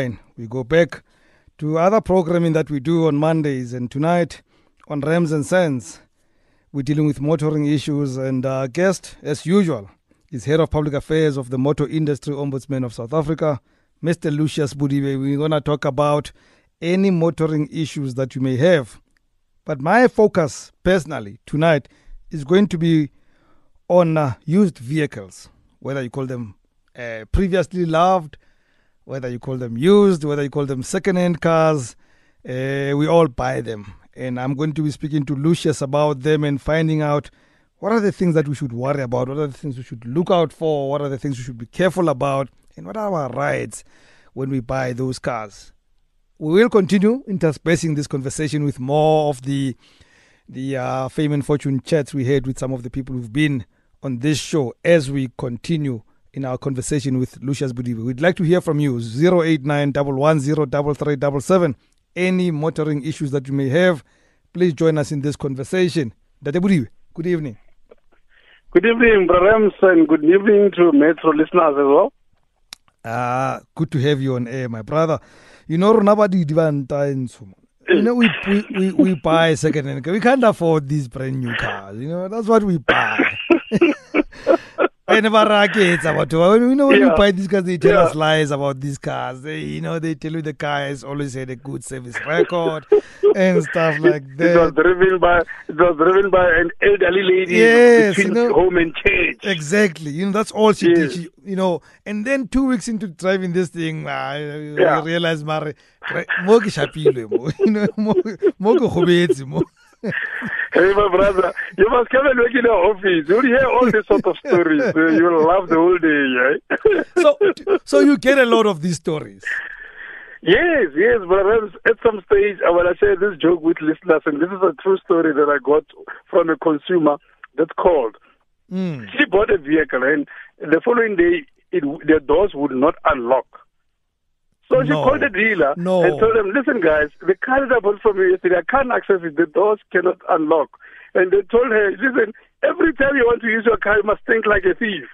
We go back to other programming that we do on Mondays, and tonight on Rams and Cents. we're dealing with motoring issues. And our guest, as usual, is Head of Public Affairs of the Motor Industry Ombudsman of South Africa, Mr. Lucius Bodibe. We're going to talk about any motoring issues that you may have. But my focus personally tonight is going to be on uh, used vehicles, whether you call them uh, previously loved, whether you call them used, whether you call them second-hand cars, uh, we all buy them. And I'm going to be speaking to Lucius about them and finding out what are the things that we should worry about, what are the things we should look out for, what are the things we should be careful about, and what are our rights when we buy those cars. We will continue interspersing this conversation with more of the the uh, fame and fortune chats we had with some of the people who've been on this show as we continue in our conversation with Lucius Bodibe. We'd like to hear from you 089 Any motoring issues that you may have, please join us in this conversation. Dade Bodibe, good evening. Good evening, Brahms, and good evening to Metro listeners as well. Ah, good to have you on air, my brother. You know, nobody you know, we, we, we, we buy second hand. We can't afford these brand new cars. You know, that's what we buy. I never rackets about you know when yeah. you buy these cars they tell yeah. us lies about these cars they you know they tell you the car has always had a good service record and stuff like that it was driven by it was driven by an elderly lady yes between you know, home and church exactly you know that's all she yes. did she, you know and then two weeks into driving this thing I, yeah. I realized mare mo ke shapilwe mo you know mo mo ke gobetse mo hey, my brother, you must come and work in the office. You'll hear all these sort of stories. You'll laugh the whole day, right? so, so you get a lot of these stories. Yes, yes, but at some stage, I want to share this joke with listeners, and this is a true story that I got from a consumer that called. Mm. She bought a vehicle, and the following day, it, the doors would not unlock. So she called the dealer No. and told them, listen, guys, the car that I bought from you yesterday, I can't access it. The doors cannot unlock. And they told her, listen, every time you want to use your car, you must think like a thief.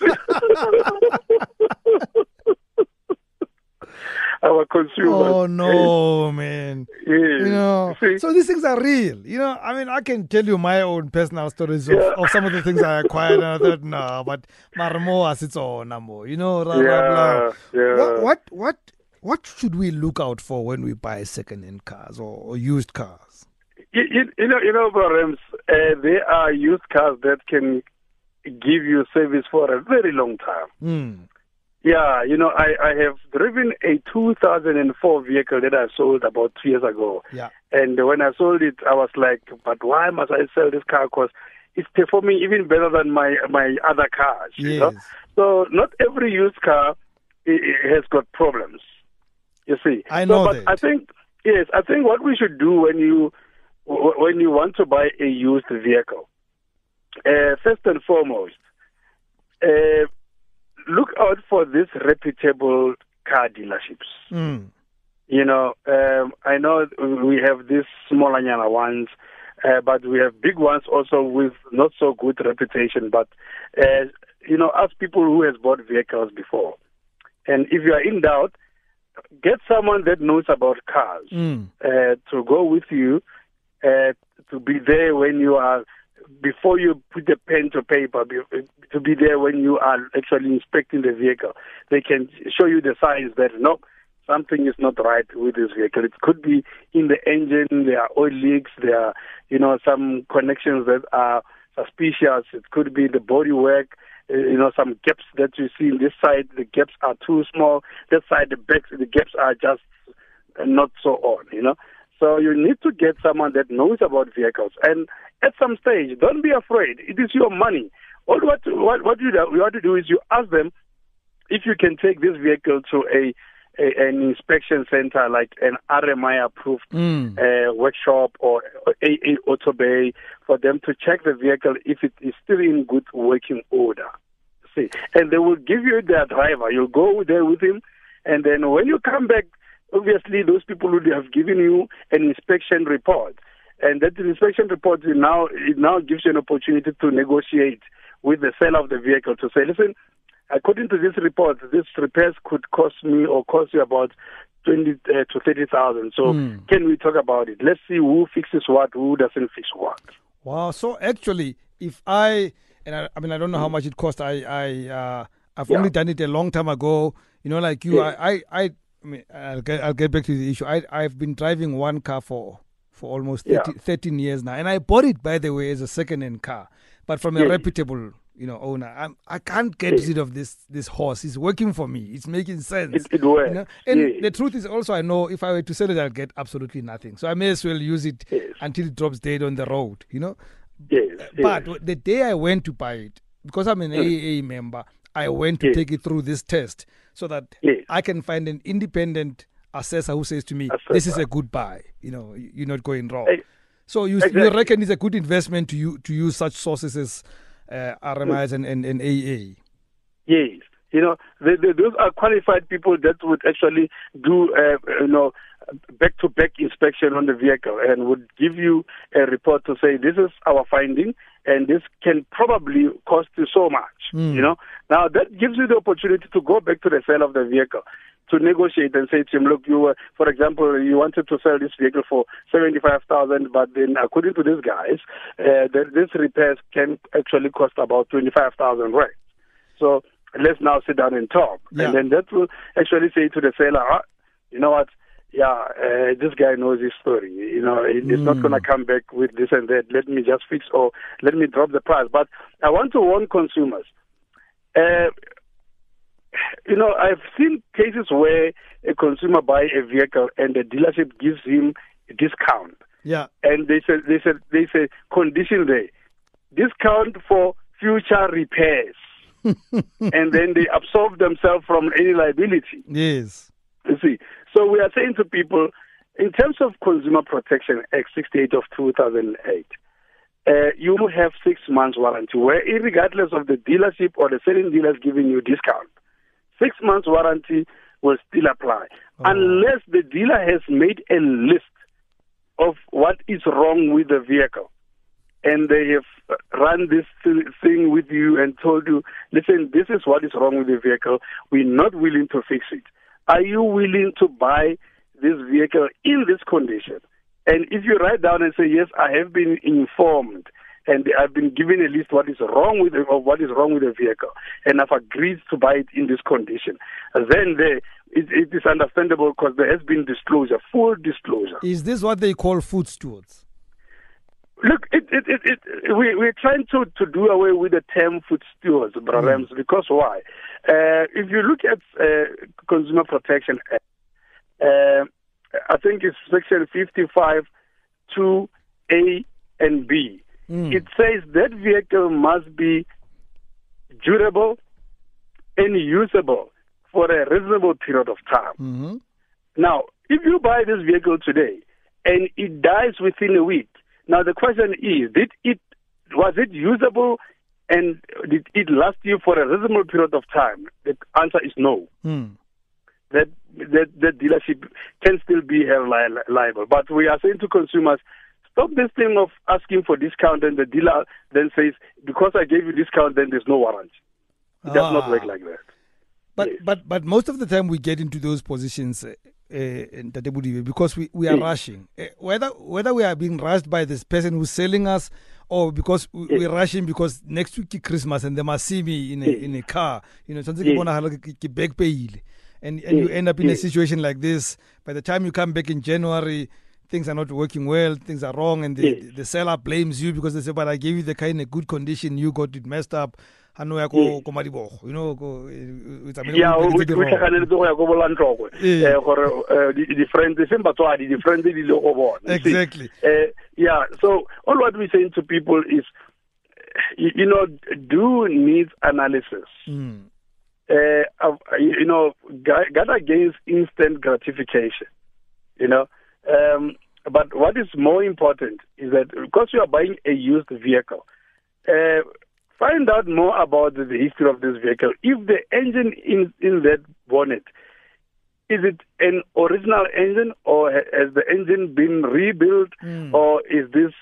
Our consumer. Oh no, man. Yes. You know, See? so these things are real. You know, I mean, I can tell you my own personal stories of, Yeah. of some of the things I acquired, and I thought, no, but Marmo as its own, Namo. You know, blah, blah, Yeah, blah. yeah. What, what, what, what should we look out for when we buy second-hand cars or, or used cars? You, you, you know, you know, Barams, uh, there are used cars that can give you service for a very long time. Hmm. Yeah, you know, I, I have driven a 2004 vehicle that I sold about two years ago. Yeah. And when I sold it, I was like, but why must I sell this car? Because it's performing even better than my my other cars. You know? Yes. So not every used car i- i- has got problems. You see. I So, know but that. I think yes, I think what we should do when you when you want to buy a used vehicle, uh, first and foremost, uh, look out for these reputable car dealerships. Hmm. You know, um, I know we have these smaller ones, uh, but we have big ones also with not so good reputation. But uh, you know, ask people who has bought vehicles before, and if you are in doubt, get someone that knows about cars Hmm. uh, to go with you, uh, to be there when you are, before you put the pen to paper, to be there when you are actually inspecting the vehicle. They can show you the signs that no, something is not right with this vehicle. It could be in the engine, there are oil leaks, there are, you know, some connections that are suspicious. It could be the bodywork, uh, you know, some gaps that you see in this side, the gaps are too small. That side, the back, the gaps are just not so on, you know. So you need to get someone that knows about vehicles. And at some stage, don't be afraid. It is your money. All what what what you you have to do is you ask them if you can take this vehicle to a, a an inspection center like an RMI approved Hmm. uh, workshop or AA auto bay for them to check the vehicle if it is still in good working order. See, and they will give you their driver. You'll go there with him, and then when you come back, obviously those people would have given you an inspection report, and that inspection report is now it now gives you an opportunity to negotiate with the seller of the vehicle to say, listen, according to this report, this repairs could cost me or cost you about twenty uh, to thirty thousand. So Mm. can we talk about it? Let's see who fixes what, who doesn't fix what. Wow. So actually, if I and I, I mean I don't know how much it cost. I I uh, I've Yeah. only done it a long time ago. You know, like you, Yeah. I, I I I mean I'll get I'll get back to the issue. I I've been driving one car for for almost 30, Yeah. 13 years now, and I bought it by the way as a second-hand car, but from a reputable you know owner. I'm I can't get Yeah. rid of this this horse. It's working for me. It's making sense. It, it works. You know? And Yeah. the truth is also, I know if I were to sell it, I'll get absolutely nothing. So I may as well use it Yes. until it drops dead on the road, you know. yes, uh, But yes. the day I went to buy it, because I'm an Yes. AA member, I went to Yes. take it through this test so that Yes. I can find an independent assessor who says to me, "This is a good buy. You know, you're not going wrong." So you you reckon it's a good investment to you to use such sources as uh, RMIs and, and, and AA. Yes, you know, the, the, those are qualified people that would actually do, uh, you know, back-to-back inspection on the vehicle and would give you a report to say this is our finding and this can probably cost you so much. Mm. You know, now that gives you the opportunity to go back to the seller of the vehicle to negotiate and say to him, look, you were, for example, you wanted to sell this vehicle for seventy-five thousand, but then according to these guys, uh, the, this repairs can actually cost about twenty-five thousand right. So let's now sit down and talk, Yeah. and then that will actually say to the seller, ah, you know what? Yeah, uh, this guy knows his story. You know, he- he's not Mm. going to come back with this and that. Let me just fix or let me drop the price. But I want to warn consumers. Uh, you know, I've seen cases where a consumer buy a vehicle and the dealership gives him a discount, Yeah. and they said they said they say condition there, discount for future repairs, and then they absolve themselves from any liability. Yes. You see, so we are saying to people, in terms of Consumer Protection Act 68 of 2008, uh, you have six months warranty, where regardless of the dealership or the selling dealers giving you discount, six months warranty will still apply, Oh. unless the dealer has made a list of what is wrong with the vehicle. And they have run this thing with you and told you, listen, this is what is wrong with the vehicle. We're not willing to fix it. Are you willing to buy this vehicle in this condition? And if you write down and say, yes, I have been informed and I've been given a list what is wrong with the, of what is wrong with the vehicle, and I've agreed to buy it in this condition, then there, it, it is understandable because there has been disclosure, full disclosure. Is this what they call voetstoots? Look, it, it, it, it, we, we're trying to, to do away with the term food stewards, Brahms, because why? Uh, if you look at uh, Consumer Protection Act, uh, I think it's section 55, 2A and B. Mm. It says that vehicle must be durable and usable for a reasonable period of time. hmm Now, if you buy this vehicle today and it dies within a week, now the question is, did it was it usable and did it last you for a reasonable period of time? The answer is no. Mm. That that the dealership can still be held li- liable. But we are saying to consumers, stop this thing of asking for discount and the dealer then says, because I gave you discount, then there's no warranty. It does not Ah. work like that. But Yes. but but most of the time we get into those positions, Eh, eh, uh, in Tate Bodibe, because we, we are Yes. rushing. Uh, whether whether we are being rushed by this person who's selling us, or because we, Yes. we're rushing because next week is Christmas and they must see me in a Yes. in a car. You know, something Yes. back payile. and and you end up in a situation like this. By the time you come back in January. Things are not working well. Things are wrong, and the, the seller blames you because they say, "But I gave you the car in a good condition. You got it messed up." Hano ya ko ko Madibogo, you know, ko, eh, ya o little bit wrong. tlhakaneletse go ya ko Ee. um gore eh, di- di-friends seng batswadi di-friends di ile go bona Exactly. uh, yeah so all what we're saying to people is you, you know do needs analysis Mm. uh, you know gu- guard against instant gratification you know um, but what is more important is that because you are buying a used vehicle uh, find out more about the history of this vehicle if the engine in in that bonnet is it an original engine or has the engine been rebuilt Mm. or is this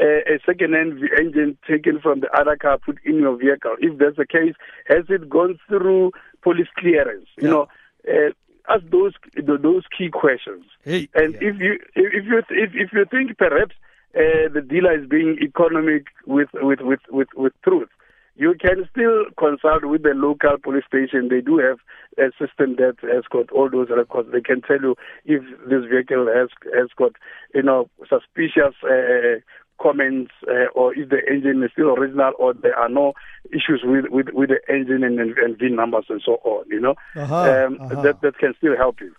a, a second-hand engine taken from the other car put in your vehicle? If that's the case, has it gone through police clearance? You know, uh, ask those those key questions. Hey, And yeah. if you if you if if you think perhaps uh, the dealer is being economic with with with with, with truth, you can still consult with the local police station. They do have a system that has got all those records. They can tell you if this vehicle has has got you know suspicious. Uh, comments uh, or if the engine is still original or there are no issues with with, with the engine and, and, VIN numbers and so on you know Uh-huh, um, uh-huh. that that can still help you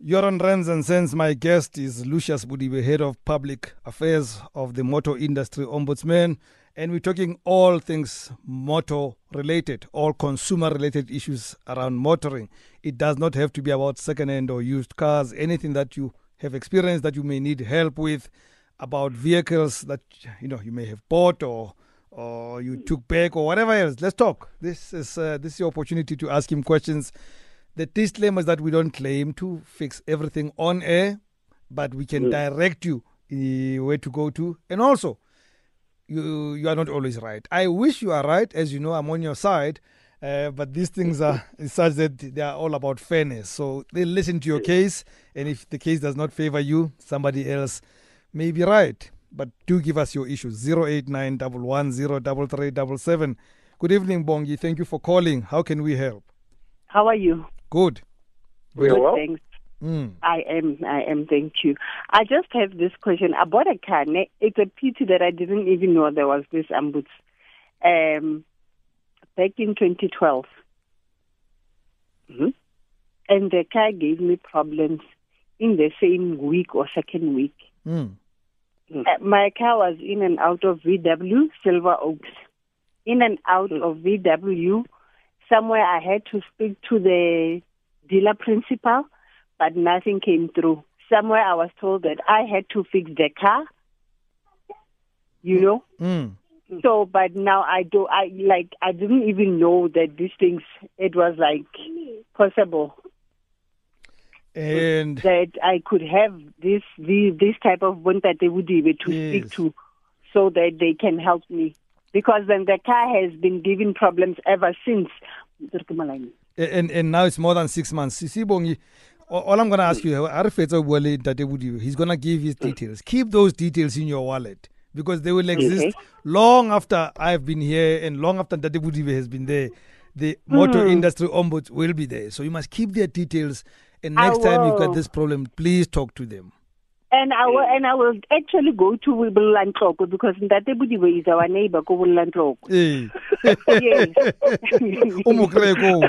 You're on Rams and Cents. My guest is Lucius Bodibe, Head of Public Affairs of the Motor Industry Ombudsman. And we're talking all things motor related, all consumer related issues around motoring. It does not have to be about second hand or used cars, anything that you have experienced that you may need help with, about vehicles that you know you may have bought or or you took back or whatever else. Let's talk. This is uh, this is your opportunity to ask him questions. The disclaimer is that we don't claim to fix everything on air, but we can direct you uh, where to go to. And also, you you are not always right. I wish you are right. As you know, I'm on your side. Uh, but these things are such that they are all about fairness. So they listen to your case, and if the case does not favor you, somebody else may be right. But do give us your issues. 089 110 Good evening, Bongi. Thank you for calling. How can we help? How are you? Good. Very Good, well. thanks. Mm. I am. I am. Thank you. I just have this question. I bought a car. It's a pity that I didn't even know there was this ambush. Um, back in 2012, Mhm. and the car gave me problems in the same week or second week. Mm. Uh, my car was in and out of VW Silver Oaks. In and out of VW, somewhere I had to speak to the dealer principal, but nothing came through. Somewhere I was told that I had to fix the car. You know, Mm. so but now I do. I like I didn't even know that these things. It was like possible And that I could have this this, this type of Buntate Wudibe to Yes. speak to so that they can help me. Because then the car has been giving problems ever since. Eh, and and now it's more than six months. You see, Bongi, a- all I'm going to ask you, Arifetso Bwele Ntate Bodibe, he's going to give his details. Keep those details in your wallet because they will exist long after I've been here and long after Ntate Bodibe has been there. The motor hmm. industry ombuds will be there. So you must keep their details. And next time you've got this problem, please talk to them. And I will, and I will actually go to Bulantloko because Ntate Bodibe is our neighbor, ko Bulantloko. Hey. Yes. Umukreko.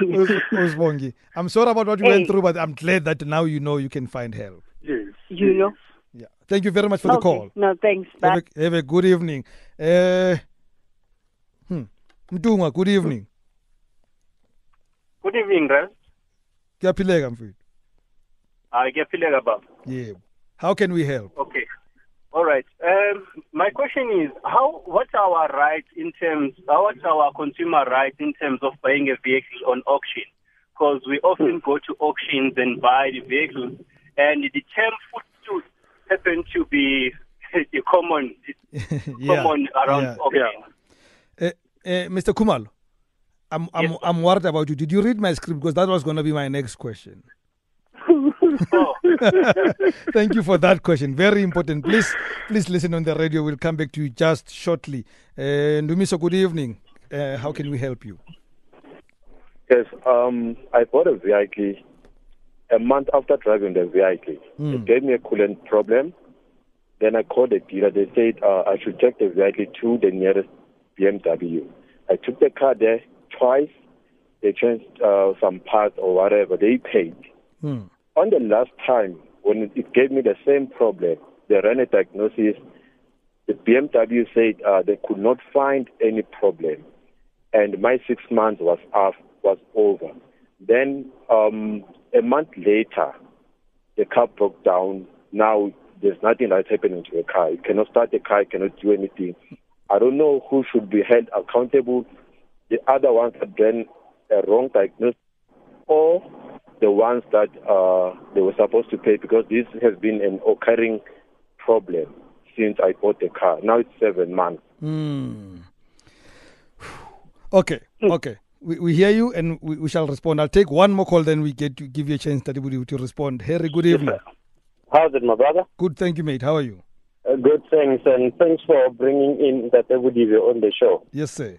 Us- Usbongi. I'm sorry about what you went through, but I'm glad that now you know you can find help. yes you know. Yeah. Thank you very much for the call. No, thanks. Bye. Have a, have a good evening. Uh, hmm. Mtunga, good evening. Good evening, Raz. Kuyaphileka mfethu. I get feeling about. Yebo. How can we help? Okay. All right. Um, my question is, how? What's our right in terms? uh, What's our consumer right in terms of buying a vehicle on auction? Because we often go to auctions and buy the vehicles, and the term voetstoots happen to be the common, yeah. common around yeah. auction. Uh, uh, Mr. Kumal, I'm, I'm, Yes. I'm worried about you. Did you read my script? Because that was going to be my next question. Oh, Thank you for that question. Very important. Please, please listen on the radio. We'll come back to you just shortly. Uh, Ndumiso, good evening. Uh, how can we help you? Yes, um, I bought a vehicle a month after driving the vehicle. Hmm. It gave me a coolant problem. Then I called the dealer. They said uh, I should take the vehicle to the nearest BMW. I took the car there twice. They changed uh, some parts or whatever. They paid. Hmm. On the last time, when it- it gave me the same problem, they ran a diagnosis. The BMW said uh, they could not find any problem, and my six months was off, was over. Then um, a month later, the car broke down. Now there's nothing that's happening to the car. You cannot start the car. You cannot do anything. I don't know who should be held accountable. The other ones that ran a wrong diagnosis, or the ones that uh, they were supposed to pay because this has been an occurring problem since I bought the car. Now it's seven months. Mm. Okay, okay. We, we hear you and we, we shall respond. I'll take one more call, then we get to give you a chance to, to respond. Harry, good evening. How's it, my brother? Good, thank you, mate. How are you? Uh, good, thanks. And thanks for bringing in that Ebudive on the show. Yes, sir.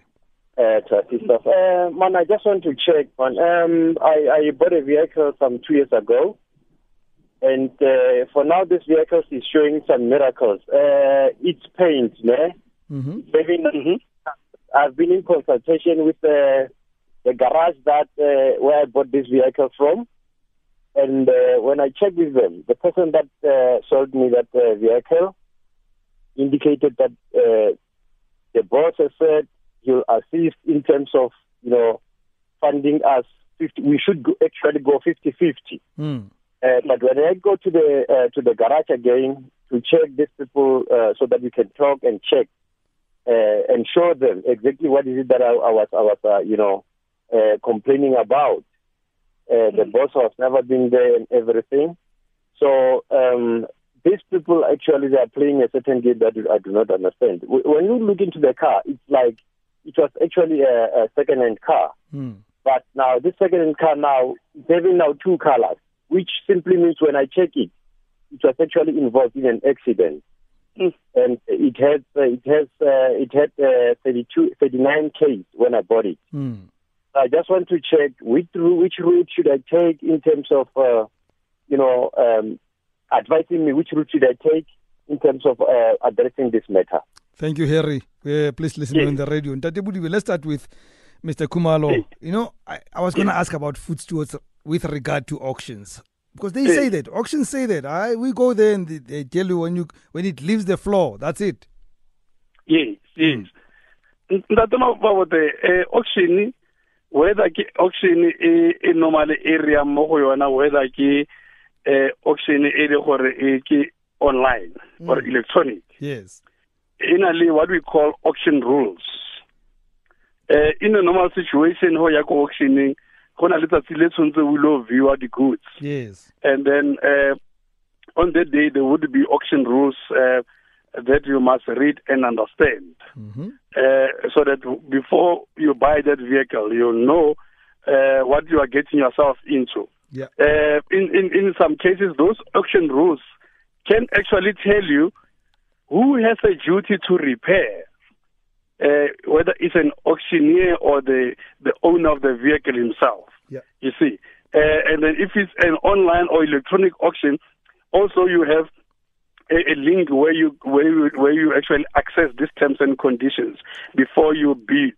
Uh, to assist us. Uh, man, I just want to check, man. Um, I, I bought a vehicle some two years ago. And uh, for now, this vehicle is showing some miracles. Uh, it's paint, man. Mm-hmm. mm-hmm. I've been in consultation with the, the garage that uh, where I bought this vehicle from. And uh, when I checked with them, the person that uh, sold me that uh, vehicle indicated that uh, the boss has said he'll assist in terms of, you know, funding us. 50, we should go, actually go 50-50. Mm. Uh, but when I go to the uh, to the garage again to check these people uh, so that we can talk and check uh, and show them exactly what is it that I, I was I was uh, you know uh, complaining about. Uh, the boss has never been there and everything. So um, these people actually they are playing a certain game that I do not understand. When you look into the car, it's like it was actually a, a second-hand car. Mm. But now this second-hand car now is having now two colors, which simply means when I check it, it was actually involved in an accident. Mm. And it has uh, it has uh, it had uh, 32, 39 Ks when I bought it. Mm. I just want to check which which route should I take in terms of uh, you know um, advising me which route should I take in terms of uh, addressing this matter. Thank you, Harry. Uh, please listen Yes. on the radio. Ntate let's start with Mr. Kumalo. Yes. You know, I, I was going to ask about voetstoots with regard to auctions. Because they Yes. say that auctions say that I we go there and they, they tell you when you when it leaves the floor that's it. yes yes ntate mababote eh auction whether ke auction e e normal area mo go yona whether ke eh auction e le gore e ke online or Mm. electronic Yes. In a what we call auction rules uh, in a normal situation ho ya ko auctioning go na le tsatsi le tshwanetse o ile view the goods Yes. and then uh, on that day there would be auction rules uh, that you must read and understand Mm-hmm. uh, so that before you buy that vehicle you know uh, what you are getting yourself into Yeah. uh, in, in, in some cases, those auction rules can actually tell you who has a duty to repair, uh, whether it's an auctioneer or the, the owner of the vehicle himself. Yeah. You see. Uh, and then if it's an online or electronic auction, also you have a, a link where you where you where you actually access these terms and conditions before you bid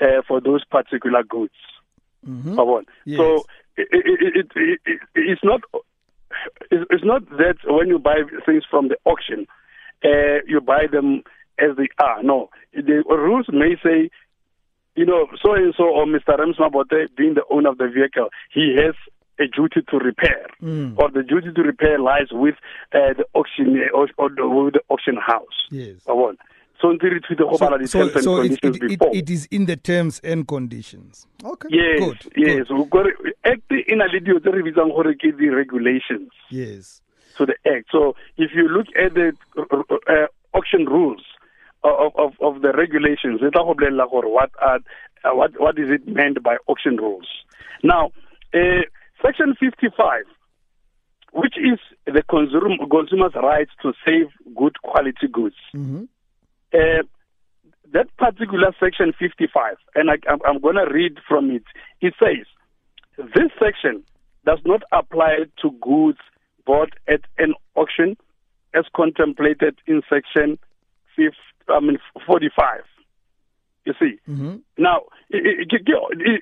uh, for those particular goods. Mm-hmm. Yes. So it, it, it, it, it, it's not it's not that when you buy things from the auction, uh, you buy them as they are. No, the rules may say, you know, so and so or Mr. Rems Mabote being the owner of the vehicle, he has a duty to repair, Mm. or the duty to repair lies with uh, the auction or, or the, with the auction house. Yes. So until it the whole So, so, so it, it, it, is in the terms and conditions. Okay. Yes, Good. yes. Good. o kore act na le dio tse re bitsang the regulations Yes. To the act. So if you look at the uh, auction rules of, of, of the regulations, tla go bolella gore what are uh, what what is it meant by auction rules. Now, uh, section 55 which is the consumer, consumer's right to save good quality goods. Mm-hmm. Uh, that particular section 55, and I, I'm, I'm going to read from it. It says, this section does not apply to goods bought at an auction as contemplated in section 50, I mean 45. You see, Mm-hmm. now it, it,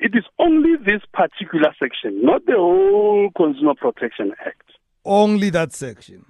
it- is only this particular section, not the whole Consumer Protection Act Only that section.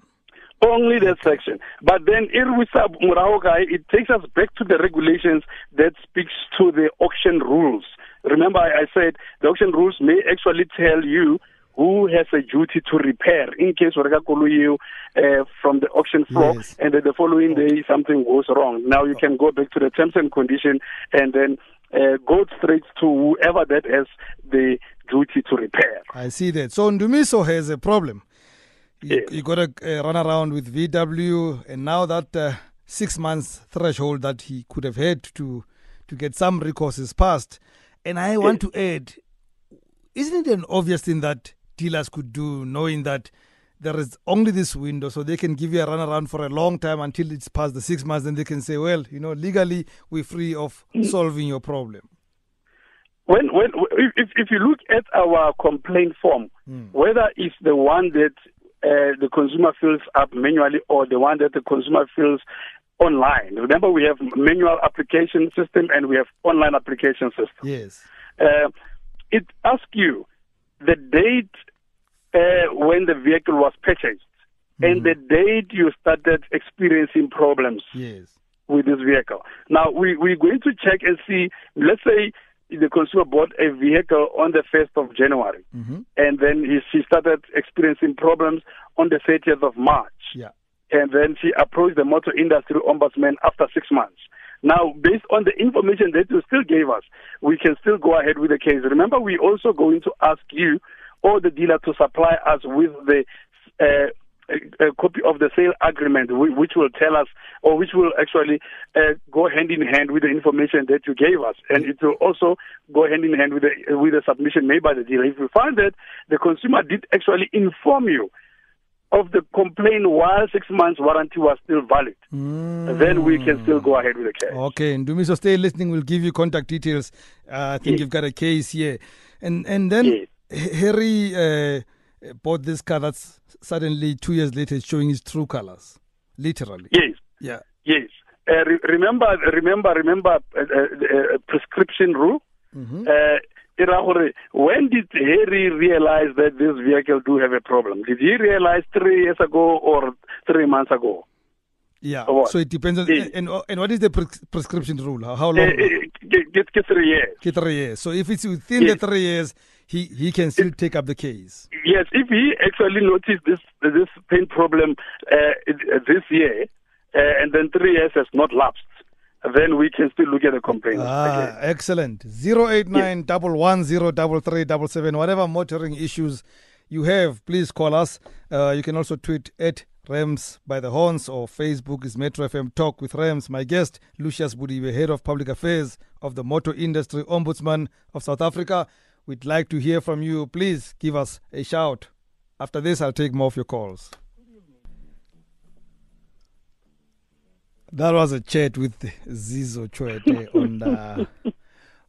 only that section. But then it takes us back to the regulations that speaks to the auction rules. Remember, I said the auction rules may actually tell you who has a duty to repair in case Warga you uh, from the auction floor Yes. and then the following day something goes wrong. Now you can go back to the terms and condition and then uh, go straight to whoever that has the duty to repair. I see that. So Ndumiso has a problem. You, Yes. you got to uh, run around with VW, and now that uh, six months threshold that he could have had to to get some recourse is passed. And I want to add, isn't it an obvious thing that dealers could do, knowing that there is only this window, so they can give you a runaround for a long time until it's past the six months, then they can say, well, you know, legally we're free of solving your problem. when when if if you look at our complaint form, whether it's the one that uh, the consumer fills up manually or the one that the consumer fills online. Remember, we have manual application system and we have online application system. Yes. Uh, it asks you the date uh, when the vehicle was purchased and the date you started experiencing problems Yes. with this vehicle. Now, we, we're going to check and see, let's say the consumer bought a vehicle on the 1st of January, hmm and then he, she started experiencing problems on the 30th of March. Yeah. And then she approached the motor industry ombudsman after six months. Now, based on the information that you still gave us, we can still go ahead with the case. Remember, we're also going to ask you or the dealer to supply us with the uh, a, a copy of the sale agreement, which will tell us, or which will actually uh, go hand in hand with the information that you gave us, and it will also go hand in hand with the with the submission made by the dealer. If you find that the consumer did actually inform you of the complaint while six months warranty was still valid, then we can still go ahead with the case. Okay, Ndumiso, stay listening. We'll give you contact details. Uh, I think Yes. you've got a case here. And and then Yes. Harry uh, bought this car that's suddenly two years later showing his true colors. Literally. Yes. Yeah. Yes. Uh, re- remember, remember, remember uh, uh, uh, prescription rule. Mhm. When did Harry realize that this vehicle do have a problem? Did he realize three years ago or three months ago? Yeah. What? So it depends on. Yes. And, and what is the pres- prescription rule? How, long? get, get, get three years. Okay, three years. So if it's within the three years, he, he can still take up the case. Yes, if he actually noticed this this pain problem uh, this year, uh, and then three years has not lapsed, then we can still look at the complaint. Ah, again. excellent. 089 110 Whatever motoring issues you have, please call us. Uh, you can also tweet at Rams by the Horns or Facebook is Metro FM Talk with Rams. My guest, Lucius Bodibe, Head of Public Affairs of the Motor Industry Ombudsman of South Africa. We'd like to hear from you. Please give us a shout. After this, I'll take more of your calls. That was a chat with Zizo Tshwete on uh,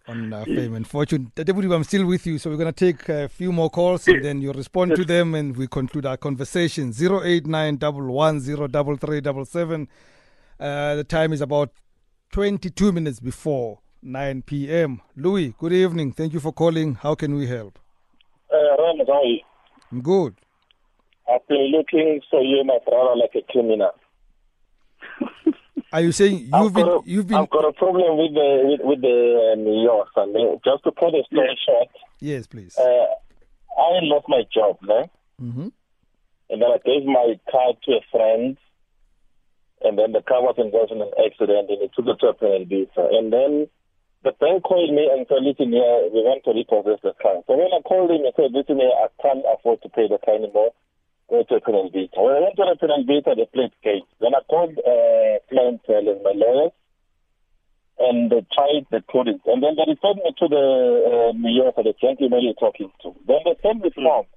on uh, Fame and Fortune. Deputy, I'm still with you, so we're going to take a few more calls and then you respond to them and we conclude our conversation. 089 110 Uh, the time is about 22 minutes before 9 p.m. Louis, good evening. Thank you for calling. How can we help? Uh, Ram, how are? I'm good. I've been looking for you, my brother, like a criminal. Are you saying I've you've been a, you've been I've got a problem with the with, with the uh, New York and uh, just to put a story short, yes, please. uh, I lost my job, né? hmm and then I gave my car to a friend, and then the car was involved in an accident, and it took it to a penalty. And then the bank called me and said, "Listen here, we want to repossess the car." So when I called him, he said, "Listen here, I can't afford to pay the car anymore." To a penalty. When I went to the penalty, they played case. Then I called uh, client uh, my lawyers, and they tried, the couldn't. And then they referred me to the uh, New York, the gentleman you're talking to. Then they sent me form.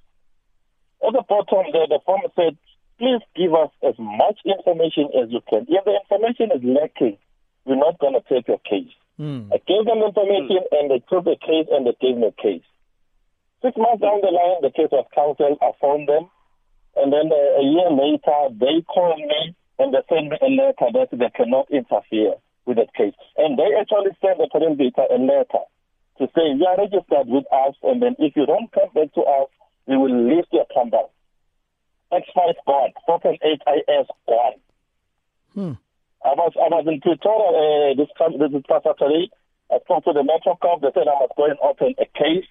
At the bottom there, the form said, please give us as much information as you can. If the information is lacking, we're not going to take your case. Mm. I gave them information and they took the case and they gave me a case. Six months down the line, the case was cancelled. I phoned them. And then uh, a year later, they called me and they sent me a letter that they cannot interfere with that case. And they actually sent the parent data a letter to say, you are registered with us, and then if you don't come back to us, we will lift your conduct. X5 gone, 4.8 IS gone. Hmm. I was I was in Pretoria uh, this this is past Saturday. I spoke to the Metro Corp. They said I must going to open a case,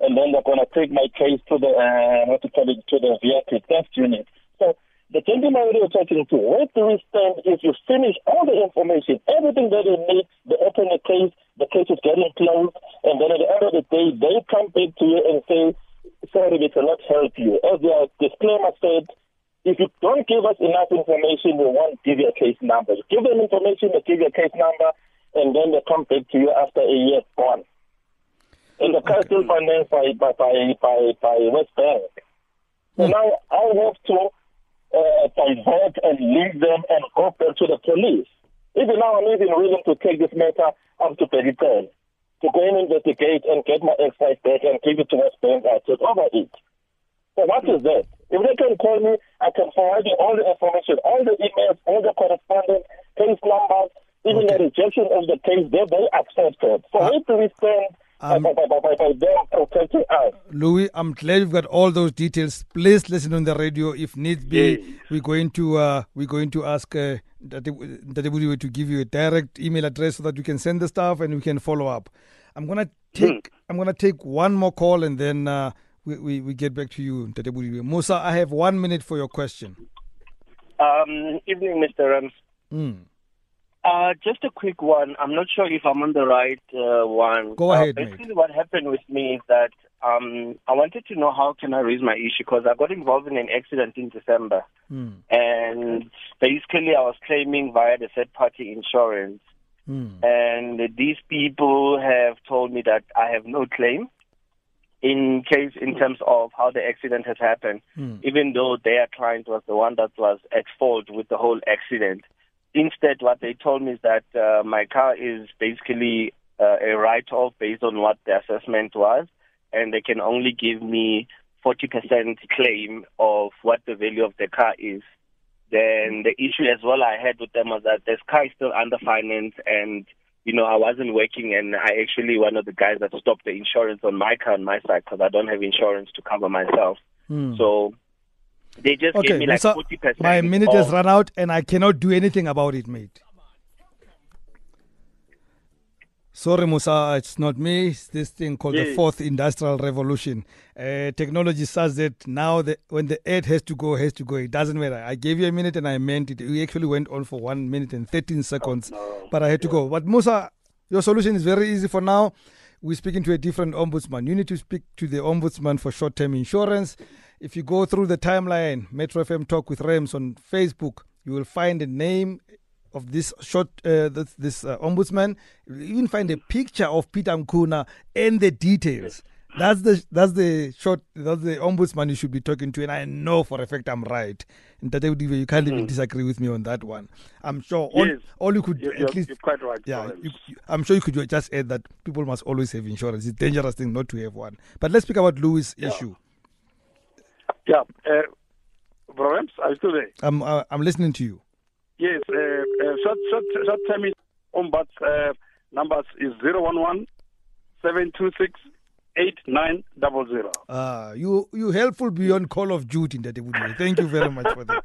and then they're going to take my case to the uh, what to call it to the VIP test unit. So the gentleman we were talking to, where do we stand if you finish all the information, everything that you need, they open the case, the case is getting closed, and then at the end of the day, they come back to you and say, sorry, we cannot help you. As the disclaimer said, if you don't give us enough information, we won't give you a case number. You give them information, they give you a case number, and then they come back to you after a year gone. And the is still financed by, by, by, by, by WesBank. So now I have to uh, divert and lead them and go back to the police. Even now, I'm even willing to take this matter up to Pedican to go and investigate and get my excise back and give it to WesBank. I take over it. So what is that? If they can call me, I can forward you all the information, all the emails, all the correspondence, case numbers, even Okay. the rejection of the case, they they accepted. So Uh, where do we stand um? Louis, I'm glad you've got all those details. Please listen on the radio. If needs be, Yes. we're going to uh, we're going to ask uh, to give you a direct email address so that you can send the stuff and we can follow up. I'm gonna take I'm gonna take one more call and then uh, we, we we get back to you, Tate Musa, I have one minute for your question. Um, evening, Mr. Rams. Mm. Uh, just a quick one. I'm not sure if I'm on the right uh, one. Go Uh, ahead, mate. basically, what happened with me is that um, I wanted to know how can I raise my issue because I got involved in an accident in December, Mm. and basically I was claiming via the third-party insurance, Mm. and these people have told me that I have no claim in case in terms of how the accident has happened Mm. even though their client was the one that was at fault with the whole accident. Instead, what they told me is that uh, my car is basically uh, a write-off based on what the assessment was, and they can only give me 40% claim of what the value of the car is. Then the issue as well I had with them was that this car is still under finance and you know, I wasn't working and I actually one of the guys that stopped the insurance on my car on my side because I don't have insurance to cover myself. Mm. So they just Okay, gave me like forty percent. my minute has run out and I cannot do anything about it, mate. Sorry, Musa, it's not me. It's this thing called the fourth industrial revolution. Uh, technology says that now the, when the ad has to go, has to go. It doesn't matter. I gave you a minute and I meant it. We actually went on for one minute and 13 seconds, but I had to go. But Musa, your solution is very easy for now. We're speaking to a different ombudsman. You need to speak to the ombudsman for short term insurance. If you go through the timeline, Metro FM Talk with Rams on Facebook, you will find the name of this short uh, this, this uh, ombudsman. You'll even find a picture of Peter Mkuna and the details. That's the that's the short that's the ombudsman you should be talking to, and I know for a fact I'm right. And Udive, you can't even disagree with me on that one. I'm sure all, Yes. all you could You're, at least you're quite right. yeah, you, I'm sure you could just add that people must always have insurance. It's a dangerous thing not to have one. But let's speak about Louis' issue. Yeah. Uh, Brahms, are you still there? I'm uh, I'm listening to you. Yes. Uh, uh, short, short, short term ombuds uh, numbers is 011 726 8900. Uh, you you helpful beyond Call of Duty, Tate Udive. Thank you very much for that.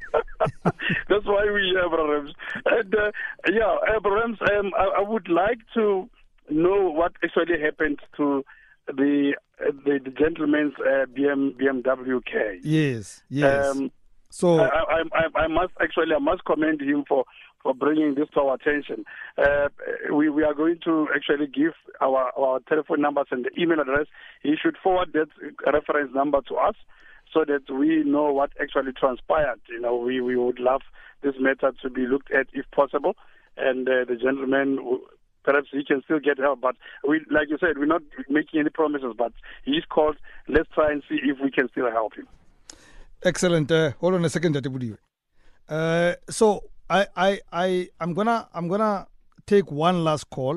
That's why we have Rams. And uh, yeah, uh, Rams, um, I, I would like to know what actually happened to the the, the gentleman's uh, BM, BMW K. Yes, yes. Um, so I, I, I, I must actually I must commend him for, for bringing this to our attention. Uh, we we are going to actually give our our telephone numbers and the email address. He should forward that reference number to us so that we know what actually transpired. You know, we we would love this matter to be looked at if possible, and uh, the gentleman. Perhaps he can still get help, but we, like you said, we're not making any promises. But he's called. Let's try and see if we can still help him. Excellent. Uh, hold on a second, Tate Uh, so I, I, I, I'm gonna, I'm gonna take one last call,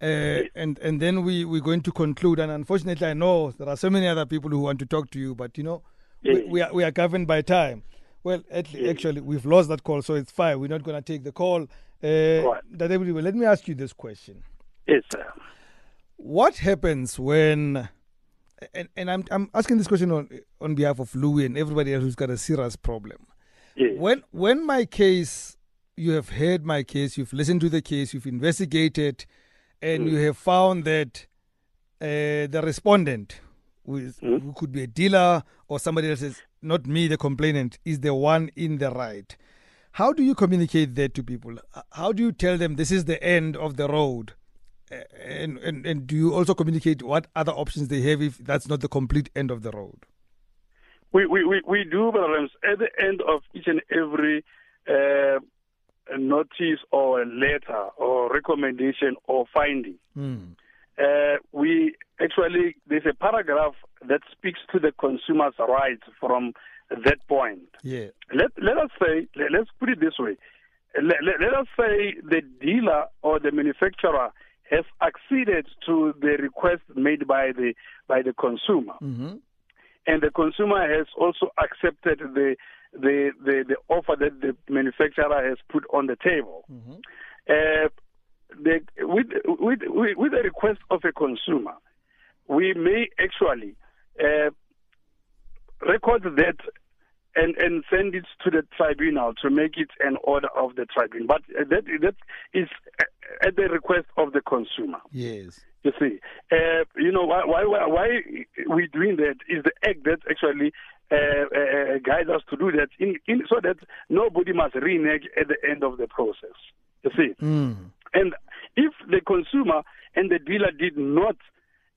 uh, and and then we we're going to conclude. And unfortunately, I know there are so many other people who want to talk to you, but you know, we, we are we are governed by time. Well, at, actually, we've lost that call, so it's fine. We're not gonna take the call. Uh, let me ask you this question. Yes, sir. what happens when and, and I'm I'm asking this question on on behalf of Louis and everybody else who's got a serious problem. Yes. When when my case you have heard my case, you've listened to the case, you've investigated, and you have found that uh, the respondent, who, is, who could be a dealer or somebody else is not me, the complainant, is the one in the right. How do you communicate that to people? How do you tell them this is the end of the road? and, and and do you also communicate what other options they have if that's not the complete end of the road? We we we, we do, Brother at the end of each and every uh, notice or letter or recommendation or finding. Mm. Uh, we actually there's a paragraph that speaks to the consumer's rights from that point. Yeah. Let let us say let, us put it this way. Let, let, let us say the dealer or the manufacturer has acceded to the request made by the by the consumer, Mm-hmm. and the consumer has also accepted the the the, the offer that the manufacturer has put on the table. Mm-hmm. Uh, the, with, with, with, with the request of a consumer, we may actually uh, record that and, and send it to the tribunal to make it an order of the tribunal. But uh, that, that is uh, at the request of the consumer. Yes. You see, uh, you know why, why why why we doing that is the act that actually uh, uh, guides us to do that, in, in so that nobody must renege at the end of the process. You see, Mm. and if the consumer and the dealer did not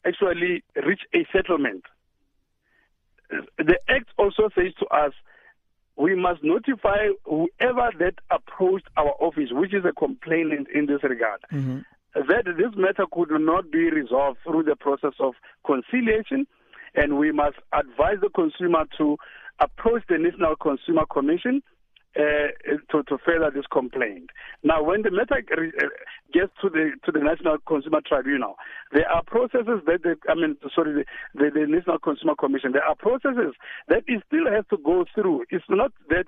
actually reach a settlement, the Act also says to us we must notify whoever that approached our office, which is a complainant in this regard, Mhm. that this matter could not be resolved through the process of conciliation, and we must advise the consumer to approach the National Consumer Commission uh, to, to further this complaint. Now, when the matter uh, gets to the to the National Consumer Tribunal, there are processes that the, I mean, sorry, the, the, the National Consumer Commission. There are processes that it still has to go through. It's not that.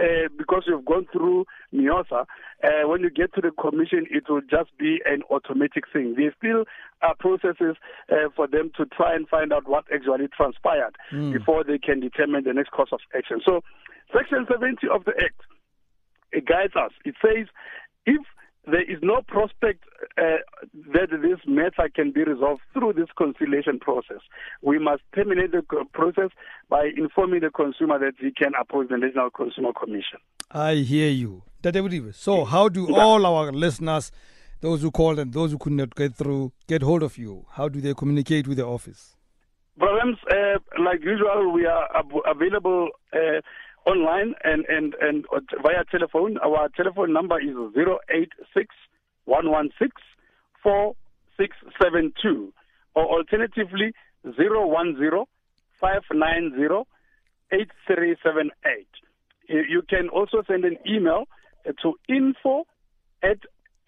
Uh, because you've gone through MIOSA, uh, when you get to the commission, it will just be an automatic thing. There still are processes uh, for them to try and find out what actually transpired Mm. before they can determine the next course of action. So, Section 70 of the Act it guides us. It says if there is no prospect uh, that this matter can be resolved through this conciliation process, we must terminate the process by informing the consumer that he can approach the National Consumer Commission. I hear you. So, how do all our listeners, those who called and those who could not get through, get hold of you? How do they communicate with the office? Problems, uh, like usual, we are ab- available uh, online and, and, and uh, via telephone. Our telephone number is 086 4672 or alternatively 010 590 8378. You you can also send an email to info at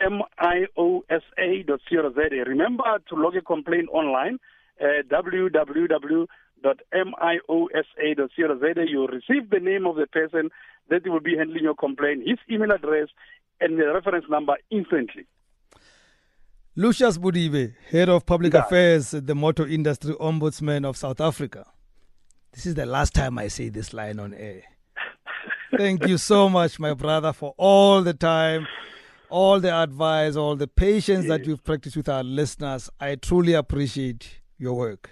miosa.co.za. Remember to log a complaint online, uh, www.miosa.co.za. You'll receive the name of the person that will be handling your complaint, his email address, and the reference number instantly. Lucius Bodibe, Head of Public Yeah. Affairs at the Motor Industry Ombudsman of South Africa. This is the last time I say this line on air. Thank you so much, my brother, for all the time, all the advice, all the patience that you've practiced with our listeners. I truly appreciate your work.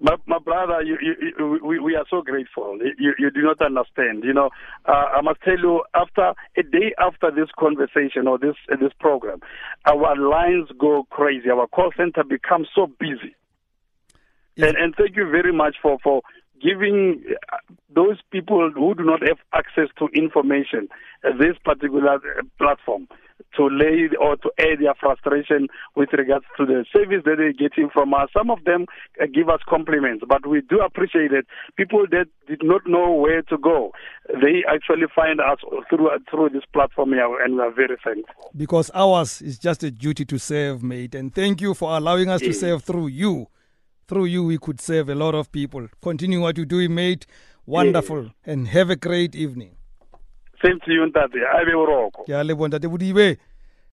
My, my brother, you, you, we, we are so grateful. You, you do not understand. You know, uh, I must tell you, after a day after this conversation or this uh, this program, our lines go crazy. Our call center becomes so busy. Yes. And, and thank you very much for, for giving uh, those people who do not have access to information uh, this particular uh, platform to lay or to air their frustration with regards to the service that they're getting from us. Some of them uh, give us compliments, but we do appreciate it. People that did not know where to go, they actually find us through through this platform here, and we are very thankful. Because ours is just a duty to serve, mate. And thank you for allowing us to serve through you. Through you, we could serve a lot of people. Continue what you're doing, mate. Wonderful. And have a great evening. Same to you, Ntate. Abe Uroko. Ke a leboha, Ntate Bodibe.